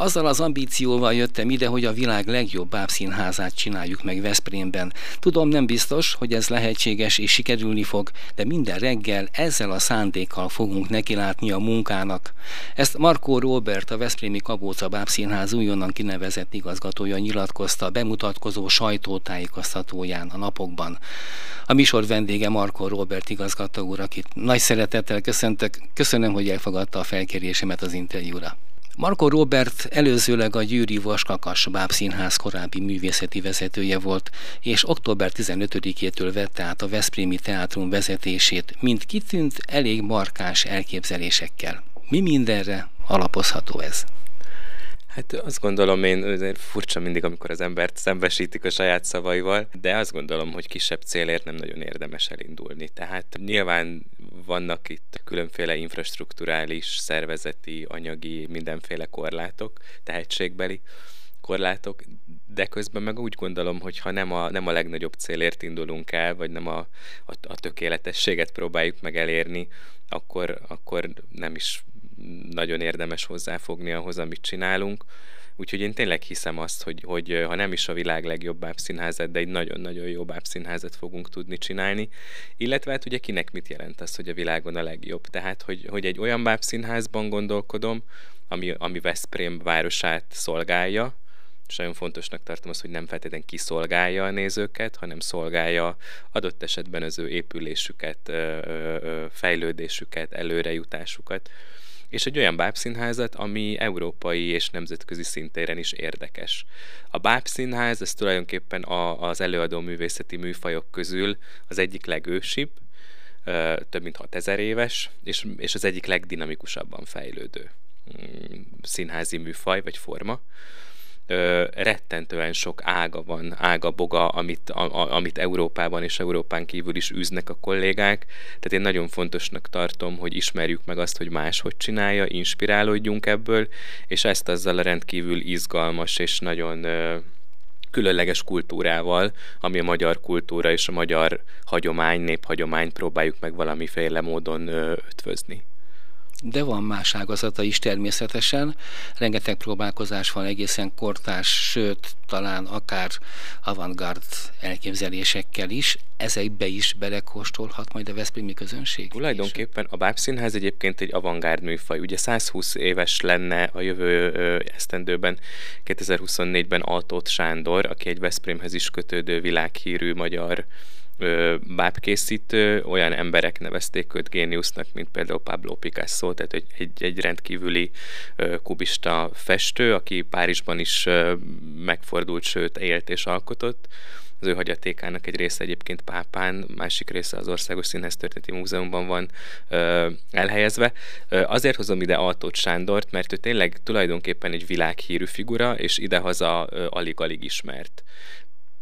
Azzal az ambícióval jöttem ide, hogy a világ legjobb bábszínházát csináljuk meg Veszprémben. Tudom, nem biztos, hogy ez lehetséges és sikerülni fog, de minden reggel ezzel a szándékkal fogunk nekilátni a munkának. Ezt Markó Robert, a Veszprémi Kabóca Bábszínház újonnan kinevezett igazgatója nyilatkozta bemutatkozó sajtótájékoztatóján a napokban. A műsor vendége Markó Robert igazgató úr, akit nagy szeretettel köszöntök. Köszönöm, hogy elfogadta a felkérésemet az interjúra. Marko Robert előzőleg a Győri Vaskakas Bábszínház korábbi művészeti vezetője volt, és október 15-től vette át a Veszprémi Teátrum vezetését, mint kitűnt elég markáns elképzelésekkel. Mi mindenre alapozható ez? Hát azt gondolom én, furcsa mindig, amikor az embert szembesítik a saját szavaival, de azt gondolom, hogy kisebb célért nem nagyon érdemes elindulni. Tehát nyilván vannak itt különféle infrastruktúrális, szervezeti, anyagi, mindenféle korlátok, tehetségbeli korlátok, de közben meg úgy gondolom, hogy ha nem a, nem a legnagyobb célért indulunk el, vagy nem a, a, a tökéletességet próbáljuk meg elérni, akkor, akkor nem is nagyon érdemes hozzáfogni ahhoz, amit csinálunk. Úgyhogy én tényleg hiszem azt, hogy, hogy ha nem is a világ legjobb bábszínházat, de egy nagyon-nagyon jó bábszínházat fogunk tudni csinálni. Illetve hát ugye kinek mit jelent az, hogy a világon a legjobb. Tehát, hogy, hogy egy olyan bábszínházban gondolkodom, ami, ami Veszprém városát szolgálja, és nagyon fontosnak tartom azt, hogy nem feltétlenül kiszolgálja a nézőket, hanem szolgálja adott esetben az ő épülésüket, fejlődésüket, előrejutásukat és egy olyan bábszínházat, ami európai és nemzetközi szintéren is érdekes. A bábszínház, ez tulajdonképpen a, az előadó művészeti műfajok közül az egyik legősibb, több mint 6000 éves, és, és az egyik legdinamikusabban fejlődő mm, színházi műfaj vagy forma ö, rettentően sok ága van, ága boga, amit, a, a, amit Európában és Európán kívül is űznek a kollégák. Tehát én nagyon fontosnak tartom, hogy ismerjük meg azt, hogy más hogy csinálja, inspirálódjunk ebből, és ezt azzal a rendkívül izgalmas és nagyon ö, különleges kultúrával, ami a magyar kultúra és a magyar hagyomány, néphagyomány próbáljuk meg valamiféle módon ötvözni de van más ágazata is természetesen. Rengeteg próbálkozás van egészen kortárs, sőt, talán akár avantgard elképzelésekkel is. Ezekbe is belekóstolhat majd a Veszprémi közönség? Tulajdonképpen a Bábszínház egyébként egy avantgárd műfaj. Ugye 120 éves lenne a jövő esztendőben, 2024-ben Altót Sándor, aki egy Veszprémhez is kötődő világhírű magyar bábkészítő, olyan emberek nevezték őt géniusznak, mint például Pablo Picasso, tehát egy, egy, egy rendkívüli kubista festő, aki Párizsban is megfordult, sőt élt és alkotott. Az ő hagyatékának egy része egyébként Pápán, másik része az Országos Színház Történeti Múzeumban van ö, elhelyezve. Ö, azért hozom ide Altót Sándort, mert ő tényleg tulajdonképpen egy világhírű figura, és idehaza alig-alig ismert.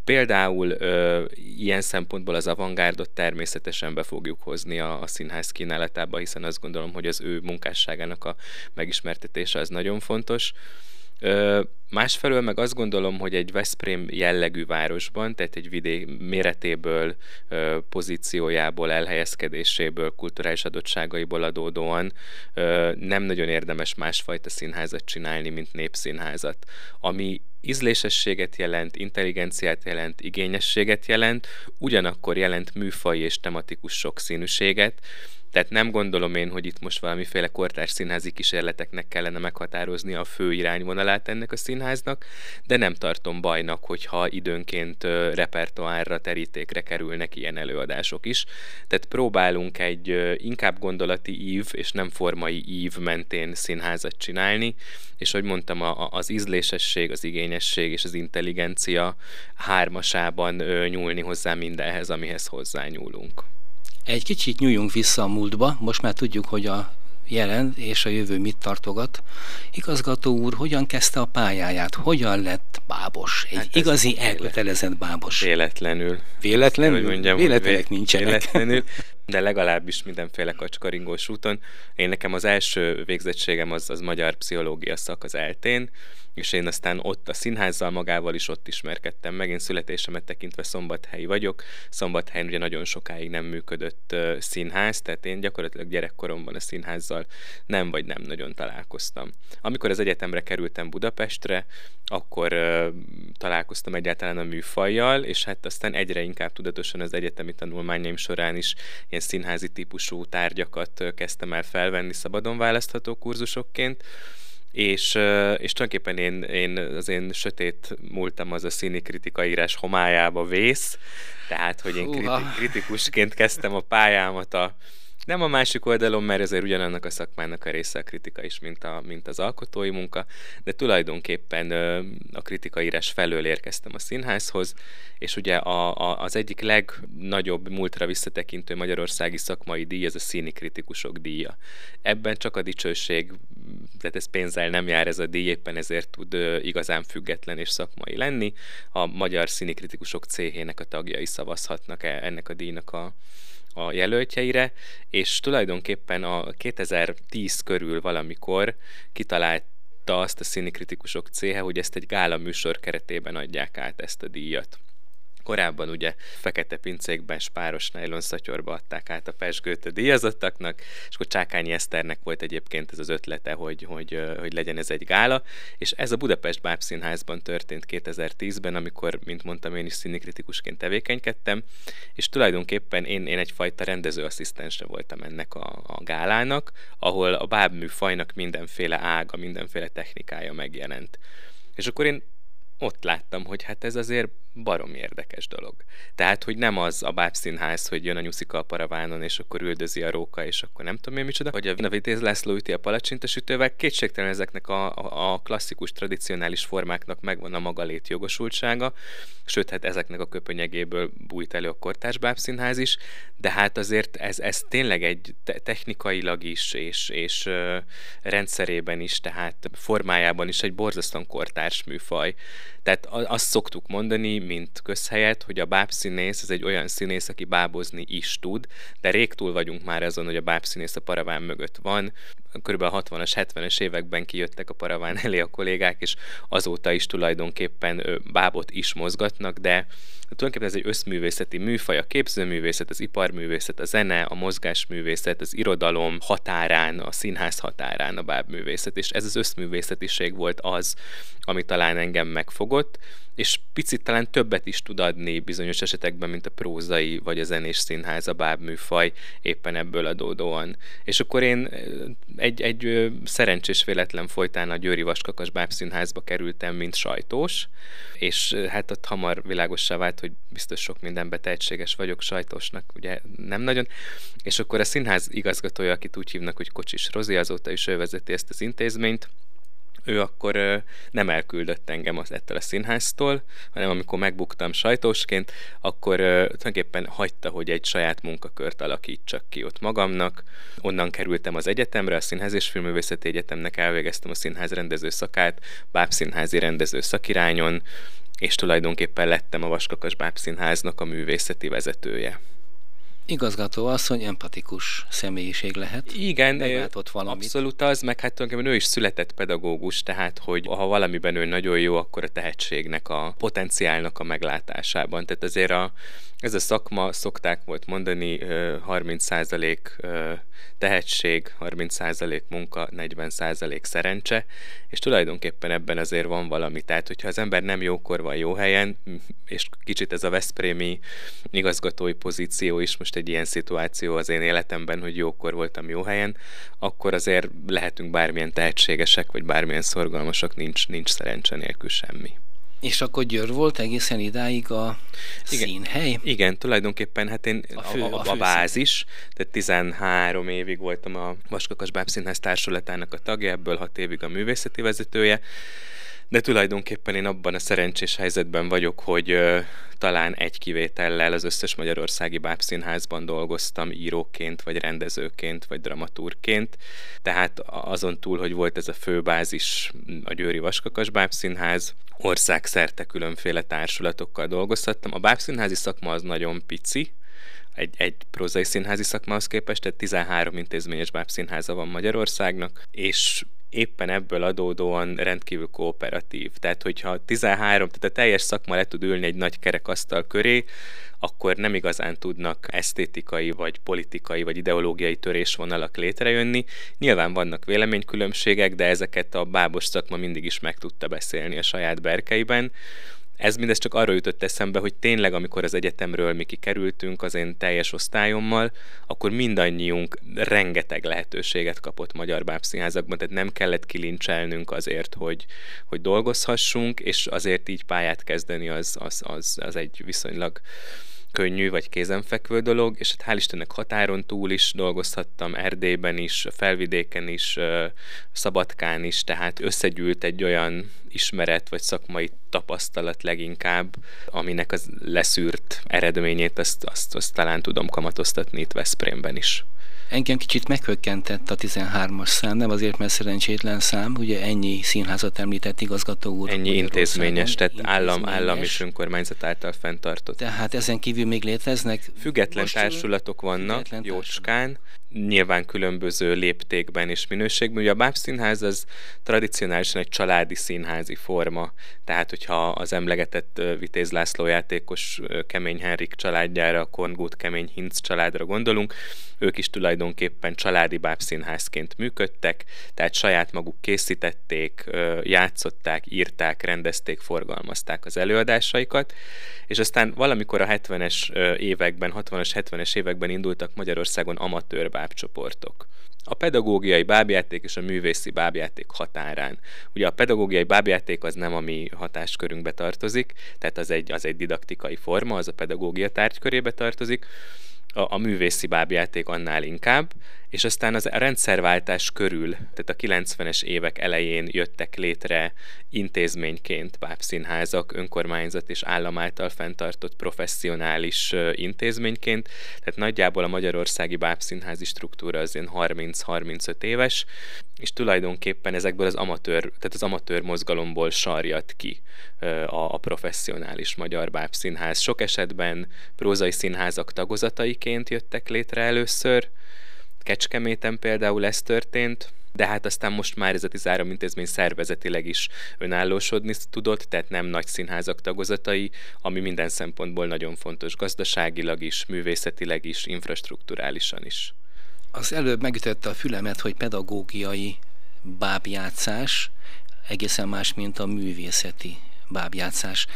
Például ö, ilyen szempontból az avantgárdot természetesen be fogjuk hozni a, a színház kínálatába, hiszen azt gondolom, hogy az ő munkásságának a megismertetése az nagyon fontos. Ö, másfelől meg azt gondolom, hogy egy Veszprém jellegű városban, tehát egy vidék méretéből, ö, pozíciójából, elhelyezkedéséből, kulturális adottságaiból adódóan ö, nem nagyon érdemes másfajta színházat csinálni, mint népszínházat. Ami ízlésességet jelent, intelligenciát jelent, igényességet jelent, ugyanakkor jelent műfai és tematikus sokszínűséget, tehát nem gondolom én, hogy itt most valamiféle kortárs színházi kísérleteknek kellene meghatározni a fő irányvonalát ennek a színháznak, de nem tartom bajnak, hogyha időnként repertoárra, terítékre kerülnek ilyen előadások is. Tehát próbálunk egy inkább gondolati ív és nem formai ív mentén színházat csinálni, és hogy mondtam, az ízlésesség, az igényesség és az intelligencia hármasában nyúlni hozzá mindenhez, amihez hozzányúlunk. Egy kicsit nyújjunk vissza a múltba, most már tudjuk, hogy a jelen és a jövő mit tartogat. Igazgató úr, hogyan kezdte a pályáját? Hogyan lett bábos? Egy hát igazi elkötelezett bábos. Véletlenül. Véletlenül? Mondjam, Véletlenek nincsenek. Véletlenül, de legalábbis mindenféle kacskaringós úton. Én nekem az első végzettségem az, az magyar pszichológia szak az eltén, és én aztán ott a színházzal magával is ott ismerkedtem meg. Én születésemet tekintve szombathelyi vagyok. Szombathelyen ugye nagyon sokáig nem működött színház, tehát én gyakorlatilag gyerekkoromban a színházzal nem vagy nem nagyon találkoztam. Amikor az egyetemre kerültem Budapestre, akkor találkoztam egyáltalán a műfajjal, és hát aztán egyre inkább tudatosan az egyetemi tanulmányaim során is ilyen színházi típusú tárgyakat kezdtem el felvenni szabadon választható kurzusokként és, és tulajdonképpen én, én az én sötét múltam az a színi kritikaírás homályába vész, tehát, hogy én kriti, kritikusként kezdtem a pályámat a, nem a másik oldalon, mert ezért ugyanannak a szakmának a része a kritika is, mint, a, mint az alkotói munka, de tulajdonképpen a kritikaírás felől érkeztem a színházhoz, és ugye a, a, az egyik legnagyobb múltra visszatekintő magyarországi szakmai díj, ez a színi kritikusok díja. Ebben csak a dicsőség, tehát ez pénzzel nem jár ez a díj, éppen ezért tud igazán független és szakmai lenni. A Magyar Színi Kritikusok céhének a tagjai szavazhatnak e, ennek a díjnak a, a jelöltjeire, és tulajdonképpen a 2010 körül valamikor kitalálta azt a színikritikusok céhe, hogy ezt egy gála műsor keretében adják át ezt a díjat. Korábban ugye fekete pincékben, spáros nylon szatyorba adták át a pesgőt a díjazottaknak, és akkor Csákányi Eszternek volt egyébként ez az ötlete, hogy, hogy, hogy legyen ez egy gála, és ez a Budapest Bábszínházban történt 2010-ben, amikor, mint mondtam, én is színikritikusként tevékenykedtem, és tulajdonképpen én, én egyfajta rendezőasszisztensre voltam ennek a, a gálának, ahol a bábműfajnak mindenféle ága, mindenféle technikája megjelent. És akkor én ott láttam, hogy hát ez azért barom érdekes dolog. Tehát, hogy nem az a bábszínház, hogy jön a nyuszika a paravánon, és akkor üldözi a róka, és akkor nem tudom én micsoda, hogy a Vitéz László üti a palacsintasütővel, kétségtelen ezeknek a, a, klasszikus, tradicionális formáknak megvan a maga létjogosultsága, sőt, hát ezeknek a köpönyegéből bújt elő a kortárs bábszínház is, de hát azért ez, ez tényleg egy te- technikailag is, és, és uh, rendszerében is, tehát formájában is egy borzasztóan kortárs műfaj. Tehát azt szoktuk mondani, mint közhelyet, hogy a bábszínész ez egy olyan színész, aki bábozni is tud, de rég túl vagyunk már azon, hogy a bábszínész a paraván mögött van. Körülbelül a 60-as, 70-es években kijöttek a paraván elé a kollégák, és azóta is tulajdonképpen bábot is mozgatnak, de tulajdonképpen ez egy összművészeti műfaj, a képzőművészet, az iparművészet, a zene, a mozgásművészet, az irodalom határán, a színház határán a bábművészet, és ez az összművészetiség volt az, ami talán engem megfogott, és picit talán többet is tud adni bizonyos esetekben, mint a prózai vagy a zenés színház, a bábműfaj éppen ebből adódóan. És akkor én egy, egy szerencsés véletlen folytán a Győri Vaskakas bábszínházba kerültem, mint sajtós, és hát ott hamar világossá vált, hogy biztos sok mindenbe tehetséges vagyok sajtósnak, ugye nem nagyon. És akkor a színház igazgatója, akit úgy hívnak, hogy Kocsis Rozi, azóta is ő vezeti ezt az intézményt, ő akkor nem elküldött engem az ettől a színháztól, hanem amikor megbuktam sajtósként, akkor tulajdonképpen hagyta, hogy egy saját munkakört alakítsak ki ott magamnak. Onnan kerültem az egyetemre, a Színház és Filmművészeti Egyetemnek elvégeztem a színház rendező szakát, bábszínházi rendező szakirányon, és tulajdonképpen lettem a Vaskakas Bábszínháznak a művészeti vezetője igazgató asszony empatikus személyiség lehet. Igen, meglátott valamit. abszolút az, meg hát tulajdonképpen ő is született pedagógus, tehát hogy ha valamiben ő nagyon jó, akkor a tehetségnek, a potenciálnak a meglátásában. Tehát azért a, ez a szakma, szokták volt mondani, 30% tehetség, 30% munka, 40% szerencse, és tulajdonképpen ebben azért van valami. Tehát, hogyha az ember nem jókor van jó helyen, és kicsit ez a Veszprémi igazgatói pozíció is most egy ilyen szituáció az én életemben, hogy jókor voltam jó helyen, akkor azért lehetünk bármilyen tehetségesek, vagy bármilyen szorgalmasak, nincs, nincs szerencse nélkül semmi. És akkor Győr volt egészen idáig a igen, színhely? Igen, tulajdonképpen hát én a, fő, a, a, a bázis, tehát 13 évig voltam a Vaskakas Bábszínház társulatának a tagja, ebből 6 évig a művészeti vezetője, de tulajdonképpen én abban a szerencsés helyzetben vagyok, hogy ö, talán egy kivétellel az összes magyarországi bábszínházban dolgoztam íróként, vagy rendezőként, vagy dramaturként. Tehát azon túl, hogy volt ez a főbázis a Győri Vaskakas Bábszínház, országszerte különféle társulatokkal dolgozhattam. A bábszínházi szakma az nagyon pici, egy, egy prózai színházi szakmához képest, tehát 13 intézményes bábszínháza van Magyarországnak, és éppen ebből adódóan rendkívül kooperatív. Tehát, hogyha 13, tehát a teljes szakma le tud ülni egy nagy kerekasztal köré, akkor nem igazán tudnak esztétikai, vagy politikai, vagy ideológiai törésvonalak létrejönni. Nyilván vannak véleménykülönbségek, de ezeket a bábos szakma mindig is meg tudta beszélni a saját berkeiben. Ez mindez csak arra jutott eszembe, hogy tényleg, amikor az egyetemről mi kikerültünk az én teljes osztályommal, akkor mindannyiunk rengeteg lehetőséget kapott magyar bábszínházakban, tehát nem kellett kilincselnünk azért, hogy, hogy dolgozhassunk, és azért így pályát kezdeni az, az, az, az egy viszonylag könnyű vagy kézenfekvő dolog, és hát hál' Istennek határon túl is dolgozhattam, Erdélyben is, felvidéken is, Szabadkán is, tehát összegyűlt egy olyan ismeret vagy szakmai tapasztalat leginkább, aminek az leszűrt eredményét azt, azt, azt talán tudom kamatoztatni itt Veszprémben is. Engem kicsit meghökkentett a 13-as szám, nem azért, mert szerencsétlen szám, ugye ennyi színházat említett igazgató úr. Ennyi intézményes, tehát intézményes. állam, állam és önkormányzat által fenntartott. Tehát ezen kívül még léteznek? Független Most társulatok vannak, független Jócskán, nyilván különböző léptékben és minőségben. Ugye a Báb Színház az tradicionálisan egy családi színházi forma, tehát hogyha az emlegetett Vitéz László játékos Kemény Henrik családjára, a Korngút Kemény Hinc családra gondolunk, ők is tulajdonképpen családi bábszínházként működtek, tehát saját maguk készítették, játszották, írták, rendezték, forgalmazták az előadásaikat, és aztán valamikor a 70-es években, 60-as, 70-es években indultak Magyarországon amatőr bábcsoportok. A pedagógiai bábjáték és a művészi bábjáték határán. Ugye a pedagógiai bábjáték az nem a mi hatáskörünkbe tartozik, tehát az egy, az egy didaktikai forma, az a pedagógia tárgykörébe tartozik, a, a művészi bábjáték annál inkább, és aztán az a rendszerváltás körül, tehát a 90-es évek elején jöttek létre intézményként bábszínházak, önkormányzat és állam által fenntartott professzionális intézményként, tehát nagyjából a magyarországi bábszínházi struktúra az ilyen 30-35 éves, és tulajdonképpen ezekből az amatőr, tehát az amatőr mozgalomból sarjat ki a, a professzionális magyar bábszínház. Sok esetben prózai színházak tagozataiként jöttek létre először, Kecskeméten például ez történt, de hát aztán most már ez a 13 intézmény szervezetileg is önállósodni tudott, tehát nem nagy színházak tagozatai, ami minden szempontból nagyon fontos gazdaságilag is, művészetileg is, infrastruktúrálisan is. Az előbb megütötte a fülemet, hogy pedagógiai bábjátszás egészen más, mint a művészeti bábjátszás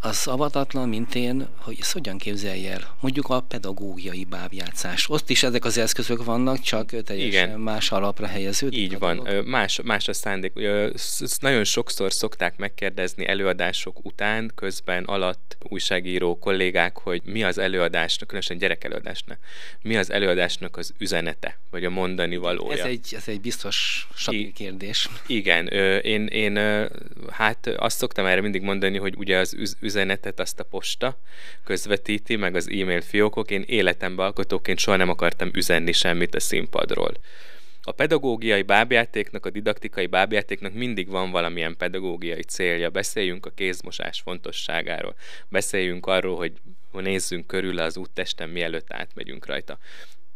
az avatatlan, mint én, hogy ezt hogyan képzelje el? Mondjuk a pedagógiai bábjátszás. Ott is ezek az eszközök vannak, csak teljesen Igen. más alapra helyeződik. Így van, más, más a szándék. Nagyon sokszor szokták megkérdezni előadások után, közben, alatt újságíró kollégák, hogy mi az előadásnak, különösen gyerekelőadásnak, mi az előadásnak az üzenete, vagy a mondani valója. Ez egy, ez egy biztos I- kérdés. Igen, én, én hát azt szoktam erre mindig mondani, hogy ugye az üzenetet azt a posta közvetíti, meg az e-mail fiókok. Én életemben alkotóként soha nem akartam üzenni semmit a színpadról. A pedagógiai bábjátéknak, a didaktikai bábjátéknak mindig van valamilyen pedagógiai célja. Beszéljünk a kézmosás fontosságáról. Beszéljünk arról, hogy nézzünk körül az úttesten, mielőtt átmegyünk rajta.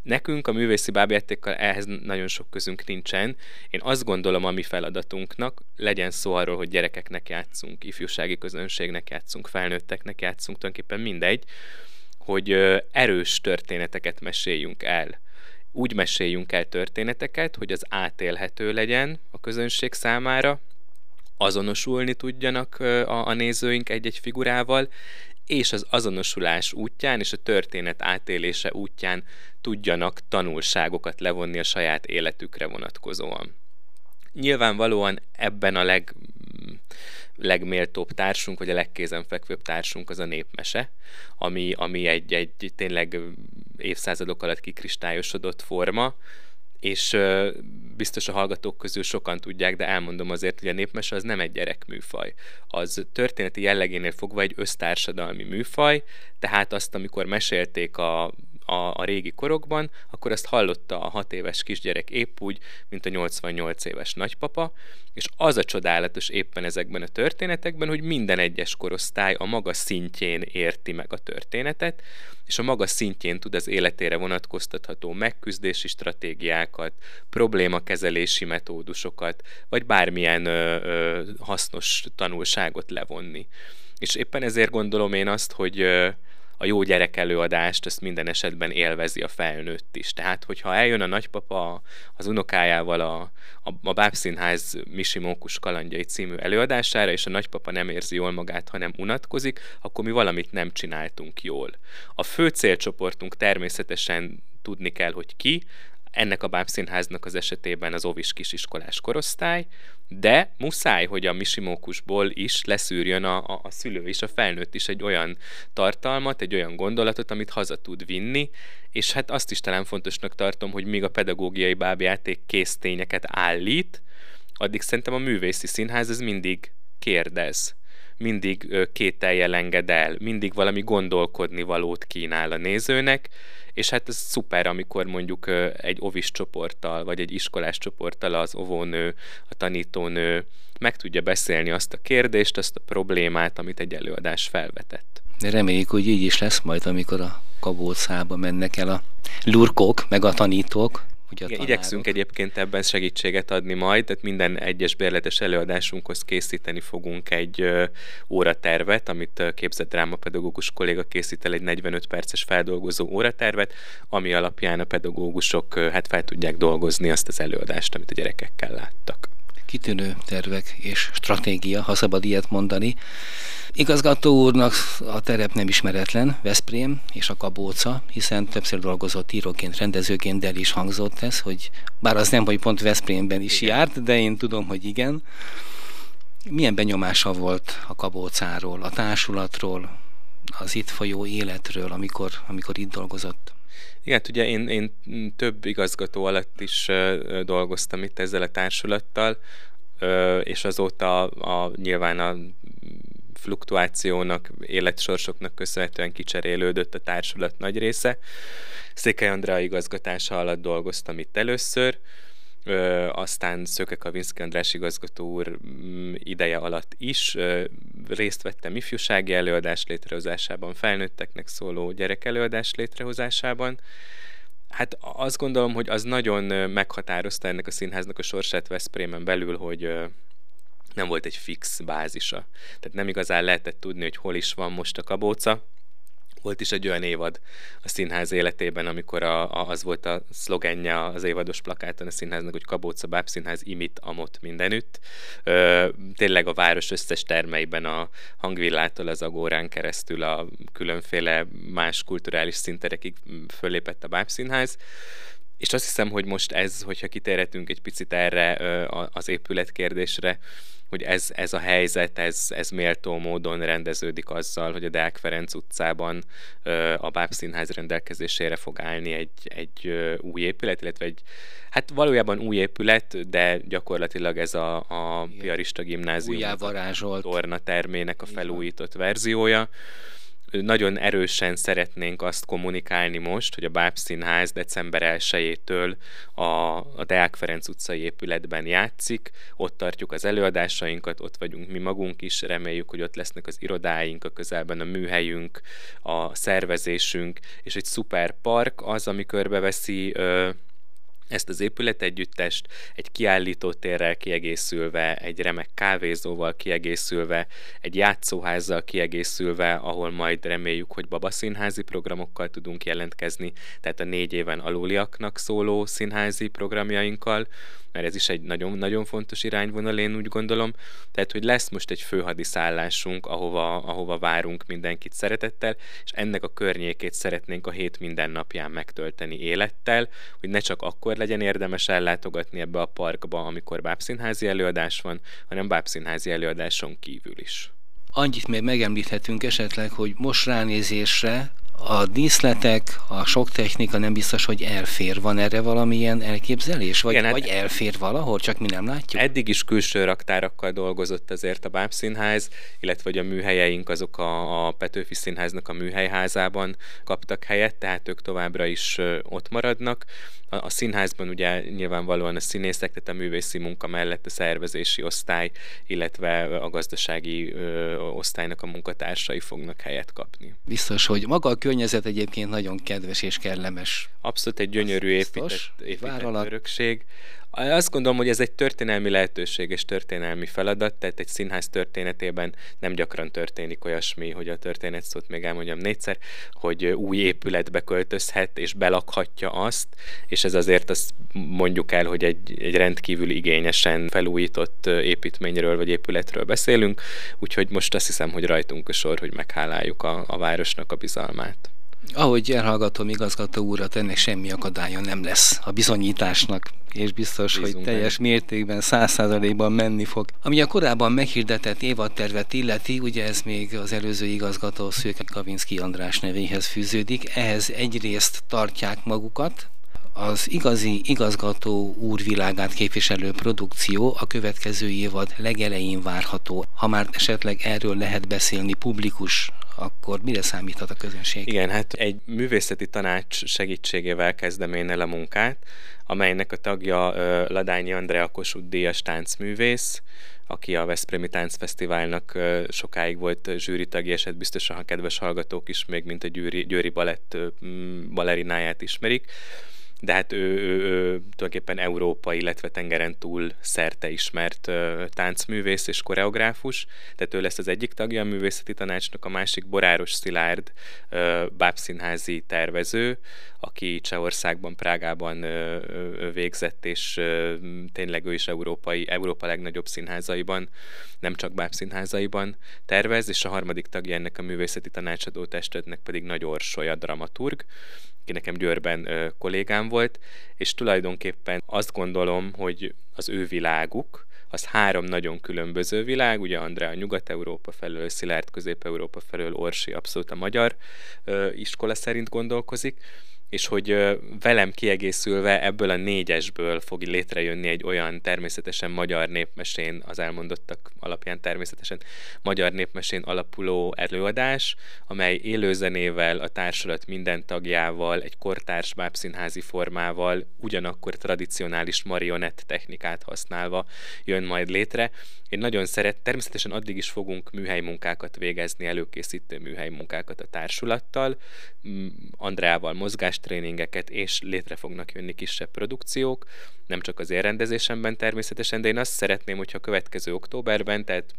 Nekünk a művészi bábjátékkal ehhez nagyon sok közünk nincsen. Én azt gondolom a mi feladatunknak, legyen szó arról, hogy gyerekeknek játszunk, ifjúsági közönségnek játszunk, felnőtteknek játszunk, tulajdonképpen mindegy, hogy erős történeteket meséljünk el. Úgy meséljünk el történeteket, hogy az átélhető legyen a közönség számára, azonosulni tudjanak a, a nézőink egy-egy figurával, és az azonosulás útján és a történet átélése útján tudjanak tanulságokat levonni a saját életükre vonatkozóan. Nyilvánvalóan ebben a leg, legméltóbb társunk, vagy a legkézenfekvőbb társunk az a népmese, ami, ami egy, egy tényleg évszázadok alatt kikristályosodott forma, és biztos a hallgatók közül sokan tudják, de elmondom azért, hogy a népmese az nem egy gyerekműfaj. Az történeti jellegénél fogva egy össztársadalmi műfaj, tehát azt, amikor mesélték a a, a régi korokban, akkor ezt hallotta a hat éves kisgyerek épp úgy, mint a 88 éves nagypapa, és az a csodálatos éppen ezekben a történetekben, hogy minden egyes korosztály a maga szintjén érti meg a történetet, és a maga szintjén tud az életére vonatkoztatható megküzdési stratégiákat, problémakezelési metódusokat, vagy bármilyen ö, ö, hasznos tanulságot levonni. És éppen ezért gondolom én azt, hogy ö, a jó gyerek előadást, ezt minden esetben élvezi a felnőtt is. Tehát, hogyha eljön a nagypapa az unokájával a, a, a Bábszínház Misi Mókus kalandjai című előadására, és a nagypapa nem érzi jól magát, hanem unatkozik, akkor mi valamit nem csináltunk jól. A fő célcsoportunk természetesen tudni kell, hogy ki, ennek a bábszínháznak az esetében az ovis kisiskolás korosztály, de muszáj, hogy a misimókusból is leszűrjön a, a, a szülő és a felnőtt is egy olyan tartalmat, egy olyan gondolatot, amit haza tud vinni, és hát azt is talán fontosnak tartom, hogy míg a pedagógiai bábjáték késztényeket állít, addig szerintem a művészi színház ez mindig kérdez mindig kételjel enged el, mindig valami gondolkodni valót kínál a nézőnek, és hát ez szuper, amikor mondjuk egy ovis csoporttal, vagy egy iskolás csoporttal az ovónő, a tanítónő meg tudja beszélni azt a kérdést, azt a problémát, amit egy előadás felvetett. De reméljük, hogy így is lesz majd, amikor a kabócába mennek el a lurkok, meg a tanítók, Ugye Igen, igyekszünk egyébként ebben segítséget adni majd, tehát minden egyes bérletes előadásunkhoz készíteni fogunk egy óratervet, amit képzett drámapedagógus kolléga készít el egy 45 perces feldolgozó óratervet, ami alapján a pedagógusok hát fel tudják dolgozni azt az előadást, amit a gyerekekkel láttak kitűnő tervek és stratégia, ha szabad ilyet mondani. Igazgató úrnak a terep nem ismeretlen, Veszprém és a Kabóca, hiszen többször dolgozott íróként, rendezőként, de el is hangzott ez, hogy bár az nem, hogy pont Veszprémben is igen. járt, de én tudom, hogy igen. Milyen benyomása volt a Kabócáról, a társulatról, az itt folyó életről, amikor, amikor itt dolgozott? Igen, hát ugye én, én több igazgató alatt is dolgoztam itt ezzel a társulattal, és azóta a, nyilván a fluktuációnak, életsorsoknak köszönhetően kicserélődött a társulat nagy része. Székely Andrea igazgatása alatt dolgoztam itt először, Ö, aztán Szöke Kavinszki András igazgató úr mm, ideje alatt is ö, részt vettem ifjúsági előadás létrehozásában, felnőtteknek szóló gyerekelőadás létrehozásában. Hát azt gondolom, hogy az nagyon meghatározta ennek a színháznak a sorsát Veszprémen belül, hogy nem volt egy fix bázisa. Tehát nem igazán lehetett tudni, hogy hol is van most a kabóca, volt is egy olyan évad a színház életében, amikor a, a, az volt a szlogenje az évados plakáton a színháznak, hogy Kabóca Bábszínház imit amot mindenütt. Ö, tényleg a város összes termeiben a hangvillától az agórán keresztül a különféle más kulturális szinterekig fölépett a Bábszínház. És azt hiszem, hogy most ez, hogyha kitérhetünk egy picit erre az épület kérdésre, hogy ez, ez a helyzet, ez, ez méltó módon rendeződik azzal, hogy a Deák Ferenc utcában a Bábszínház rendelkezésére fog állni egy, egy új épület, illetve egy, hát valójában új épület, de gyakorlatilag ez a, a Piarista Gimnázium torna termének a felújított verziója nagyon erősen szeretnénk azt kommunikálni most, hogy a Báb Színház december 1-től a, a Deák Ferenc utcai épületben játszik, ott tartjuk az előadásainkat, ott vagyunk mi magunk is, reméljük, hogy ott lesznek az irodáink, a közelben a műhelyünk, a szervezésünk, és egy szuper park az, ami körbeveszi ö, ezt az épületegyüttest egy kiállítótérrel kiegészülve, egy remek kávézóval kiegészülve, egy játszóházzal kiegészülve, ahol majd reméljük, hogy babaszínházi programokkal tudunk jelentkezni, tehát a négy éven aluliaknak szóló színházi programjainkkal, mert ez is egy nagyon-nagyon fontos irányvonal, én úgy gondolom. Tehát, hogy lesz most egy főhadiszállásunk, ahova, ahova várunk mindenkit szeretettel, és ennek a környékét szeretnénk a hét minden napján megtölteni élettel, hogy ne csak akkor legyen érdemes ellátogatni ebbe a parkba, amikor bábszínházi előadás van, hanem bábszínházi előadáson kívül is. Annyit még megemlíthetünk esetleg, hogy most ránézésre a díszletek, a sok technika nem biztos, hogy elfér. Van erre valamilyen elképzelés? Vagy, Igen, vagy elfér valahol, csak mi nem látjuk? Eddig is külső raktárakkal dolgozott azért a Bábszínház, illetve hogy a műhelyeink azok a, a Petőfi Színháznak a műhelyházában kaptak helyet, tehát ők továbbra is ott maradnak. A, a színházban ugye nyilvánvalóan a színészek, tehát a művészi munka mellett a szervezési osztály, illetve a gazdasági ö, osztálynak a munkatársai fognak helyet kapni. Biztos, hogy maga a környezet egyébként nagyon kedves és kellemes. Abszolút egy gyönyörű épített, épített örökség. Azt gondolom, hogy ez egy történelmi lehetőség és történelmi feladat, tehát egy színház történetében nem gyakran történik olyasmi, hogy a történet szót még elmondjam négyszer, hogy új épületbe költözhet és belakhatja azt, és ez azért azt mondjuk el, hogy egy, egy rendkívül igényesen felújított építményről vagy épületről beszélünk, úgyhogy most azt hiszem, hogy rajtunk a sor, hogy megháláljuk a, a városnak a bizalmát. Ahogy elhallgatom igazgató úrat, ennek semmi akadálya nem lesz a bizonyításnak, és biztos, Bízunk hogy teljes meg. mértékben, száz százalékban menni fog. Ami a korábban meghirdetett évadtervet illeti, ugye ez még az előző igazgató Szőke Kavinski András nevéhez fűződik, ehhez egyrészt tartják magukat, az igazi igazgató úr világát képviselő produkció a következő évad legelején várható. Ha már esetleg erről lehet beszélni publikus akkor mire számíthat a közönség? Igen, hát egy művészeti tanács segítségével kezdem én el a munkát, amelynek a tagja Ladányi Andrea Kossuth díjas táncművész, aki a Veszprémi Táncfesztiválnak sokáig volt zsűri tagja, és hát biztosan, ha kedves hallgatók is még, mint a Győri, Győri balett balerináját ismerik de hát ő, ő, ő tulajdonképpen Európa, illetve tengeren túl szerte ismert uh, táncművész és koreográfus, tehát ő lesz az egyik tagja a művészeti tanácsnak, a másik Boráros Szilárd, uh, bábszínházi tervező, aki Csehországban, Prágában végzett, és tényleg ő is európai, Európa legnagyobb színházaiban, nem csak bábszínházaiban tervez, és a harmadik tagja ennek a művészeti tanácsadó testületnek pedig Nagy Orsolya dramaturg, aki nekem Győrben ö, kollégám volt, és tulajdonképpen azt gondolom, hogy az ő világuk, az három nagyon különböző világ, ugye Andrá Nyugat-Európa felől, Szilárd Közép-Európa felől, Orsi abszolút a magyar ö, iskola szerint gondolkozik, és hogy velem kiegészülve ebből a négyesből fog létrejönni egy olyan természetesen magyar népmesén, az elmondottak alapján természetesen magyar népmesén alapuló előadás, amely élőzenével, a társulat minden tagjával, egy kortárs bábszínházi formával, ugyanakkor tradicionális marionett technikát használva jön majd létre. Én nagyon szeret, természetesen addig is fogunk műhelymunkákat végezni, előkészítő műhelymunkákat a társulattal, Andrával mozgás tréningeket, és létre fognak jönni kisebb produkciók, nem csak az élrendezésemben természetesen, de én azt szeretném, hogyha következő októberben, tehát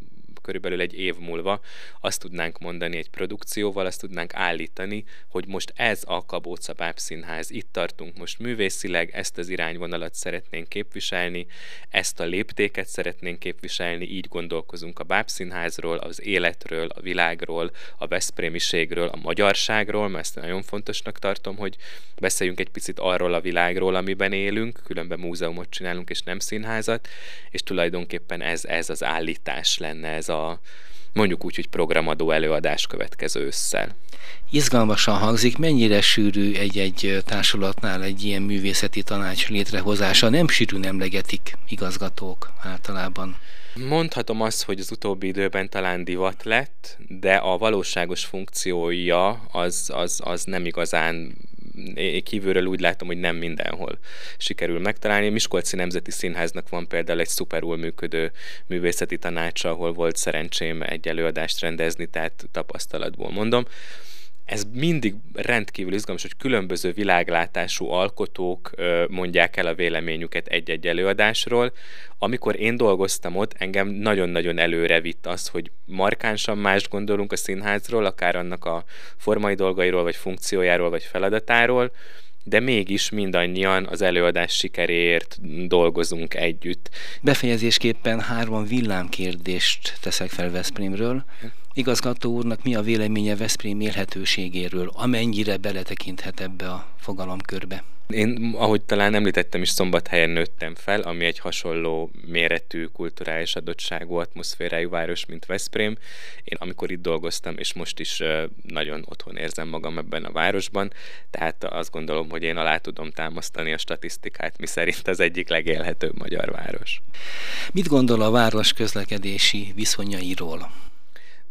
körülbelül egy év múlva azt tudnánk mondani egy produkcióval, azt tudnánk állítani, hogy most ez a Kabóca Bábszínház, itt tartunk most művészileg, ezt az irányvonalat szeretnénk képviselni, ezt a léptéket szeretnénk képviselni, így gondolkozunk a Bábszínházról, az életről, a világról, a veszprémiségről, a magyarságról, mert ezt nagyon fontosnak tartom, hogy beszéljünk egy picit arról a világról, amiben élünk, különben múzeumot csinálunk, és nem színházat, és tulajdonképpen ez, ez az állítás lenne, ez a mondjuk úgy, hogy programadó előadás következő ősszel. Izgalmasan hangzik, mennyire sűrű egy-egy társulatnál egy ilyen művészeti tanács létrehozása? Nem sűrű emlegetik igazgatók általában. Mondhatom azt, hogy az utóbbi időben talán divat lett, de a valóságos funkciója az, az, az nem igazán én kívülről úgy látom, hogy nem mindenhol sikerül megtalálni. A Miskolci Nemzeti Színháznak van például egy szuperul működő művészeti tanácsa, ahol volt szerencsém egy előadást rendezni, tehát tapasztalatból mondom ez mindig rendkívül izgalmas, hogy különböző világlátású alkotók mondják el a véleményüket egy-egy előadásról. Amikor én dolgoztam ott, engem nagyon-nagyon előre vitt az, hogy markánsan más gondolunk a színházról, akár annak a formai dolgairól, vagy funkciójáról, vagy feladatáról, de mégis mindannyian az előadás sikeréért dolgozunk együtt. Befejezésképpen három villámkérdést teszek fel Veszprémről. Igazgató úrnak mi a véleménye Veszprém élhetőségéről, amennyire beletekinthet ebbe a fogalomkörbe? Én, ahogy talán említettem is, szombathelyen nőttem fel, ami egy hasonló méretű, kulturális adottságú, atmoszférájú város, mint Veszprém. Én amikor itt dolgoztam, és most is nagyon otthon érzem magam ebben a városban, tehát azt gondolom, hogy én alá tudom támasztani a statisztikát, mi szerint az egyik legélhetőbb magyar város. Mit gondol a város közlekedési viszonyairól?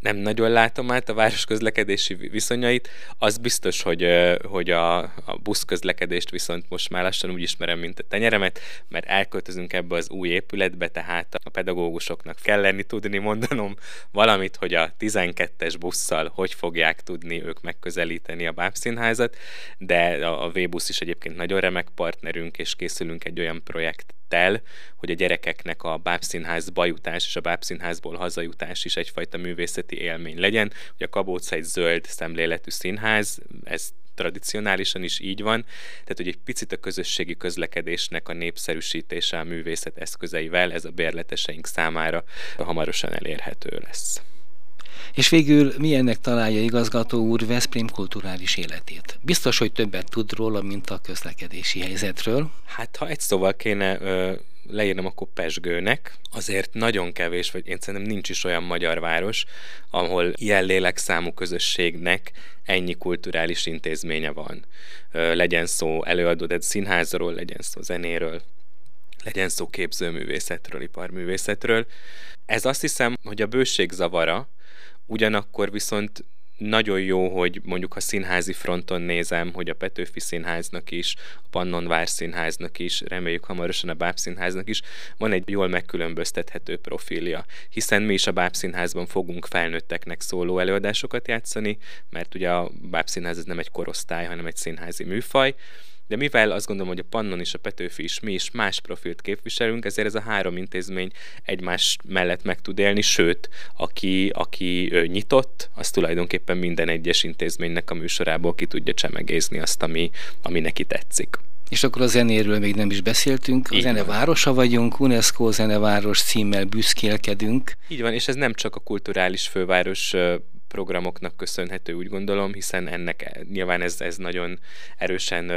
Nem nagyon látom át a város közlekedési viszonyait. Az biztos, hogy, hogy a, a buszközlekedést viszont most már lassan úgy ismerem, mint a tenyeremet, mert elköltözünk ebbe az új épületbe, tehát a pedagógusoknak kell lenni tudni mondanom valamit, hogy a 12-es busszal hogy fogják tudni ők megközelíteni a bábszínházat, de a, a V-busz is egyébként nagyon remek partnerünk, és készülünk egy olyan projekt el, hogy a gyerekeknek a bábszínházba jutás és a bábszínházból hazajutás is egyfajta művészeti élmény legyen. Ugye a Kabóca egy zöld szemléletű színház, ez tradicionálisan is így van, tehát hogy egy picit a közösségi közlekedésnek a népszerűsítése a művészet eszközeivel ez a bérleteseink számára hamarosan elérhető lesz. És végül milyennek találja igazgató úr Veszprém kulturális életét? Biztos, hogy többet tud róla, mint a közlekedési helyzetről. Hát, ha egy szóval kéne ö, leírnom, akkor Pesgőnek. Azért nagyon kevés, vagy én szerintem nincs is olyan magyar város, ahol ilyen lélekszámú közösségnek ennyi kulturális intézménye van. Ö, legyen szó előadó, de színházról, legyen szó zenéről, legyen szó képzőművészetről, iparművészetről. Ez azt hiszem, hogy a bőség zavara, Ugyanakkor viszont nagyon jó, hogy mondjuk ha színházi fronton nézem, hogy a Petőfi Színháznak is, a Pannonvár Színháznak is, reméljük hamarosan a Bábszínháznak is van egy jól megkülönböztethető profilja. Hiszen mi is a Bábszínházban fogunk felnőtteknek szóló előadásokat játszani, mert ugye a Bábszínház ez nem egy korosztály, hanem egy színházi műfaj, de mivel azt gondolom, hogy a Pannon és a Petőfi is, mi is más profilt képviselünk, ezért ez a három intézmény egymás mellett meg tud élni, sőt, aki, aki nyitott, az tulajdonképpen minden egyes intézménynek a műsorából ki tudja csemegézni azt, ami, ami neki tetszik. És akkor a zenéről még nem is beszéltünk. A zene városa vagyunk, UNESCO zeneváros címmel büszkélkedünk. Így van, és ez nem csak a kulturális főváros programoknak köszönhető, úgy gondolom, hiszen ennek nyilván ez, ez nagyon erősen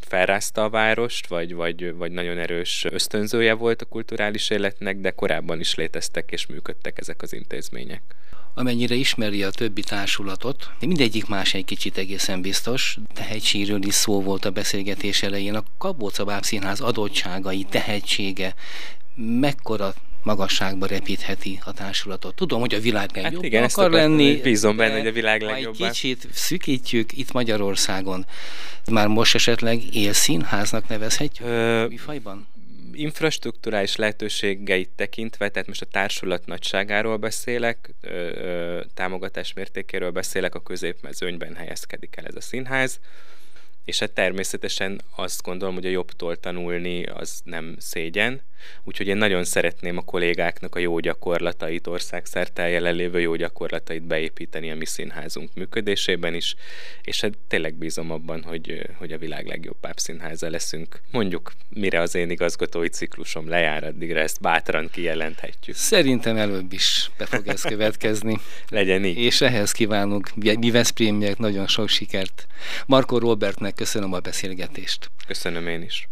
felrázta a várost, vagy, vagy, vagy nagyon erős ösztönzője volt a kulturális életnek, de korábban is léteztek és működtek ezek az intézmények amennyire ismeri a többi társulatot, de mindegyik más egy kicsit egészen biztos. Tehetségről is szó volt a beszélgetés elején. A Kabóca Bábszínház adottságai, tehetsége mekkora magasságba repítheti a társulatot. Tudom, hogy a világ legjobb hát igen, akar lenni. Bízom benne, hogy a világ legjobb. egy kicsit szükítjük itt Magyarországon. Már most esetleg élszínháznak nevezhetjük Ö, műfajban? infrastruktúrális lehetőségeit tekintve, tehát most a társulat nagyságáról beszélek, ö, ö, támogatás mértékéről beszélek, a középmezőnyben helyezkedik el ez a színház és hát természetesen azt gondolom, hogy a jobbtól tanulni az nem szégyen, úgyhogy én nagyon szeretném a kollégáknak a jó gyakorlatait, országszerte jelenlévő jó gyakorlatait beépíteni a mi színházunk működésében is, és hát tényleg bízom abban, hogy, hogy a világ legjobb pápszínháza leszünk. Mondjuk, mire az én igazgatói ciklusom lejár, addigra ezt bátran kijelenthetjük. Szerintem előbb is be fog ez következni. Legyen így. És ehhez kívánunk mi Veszprémiek nagyon sok sikert. Marko Robertnek köszönöm a beszélgetést. Köszönöm én is.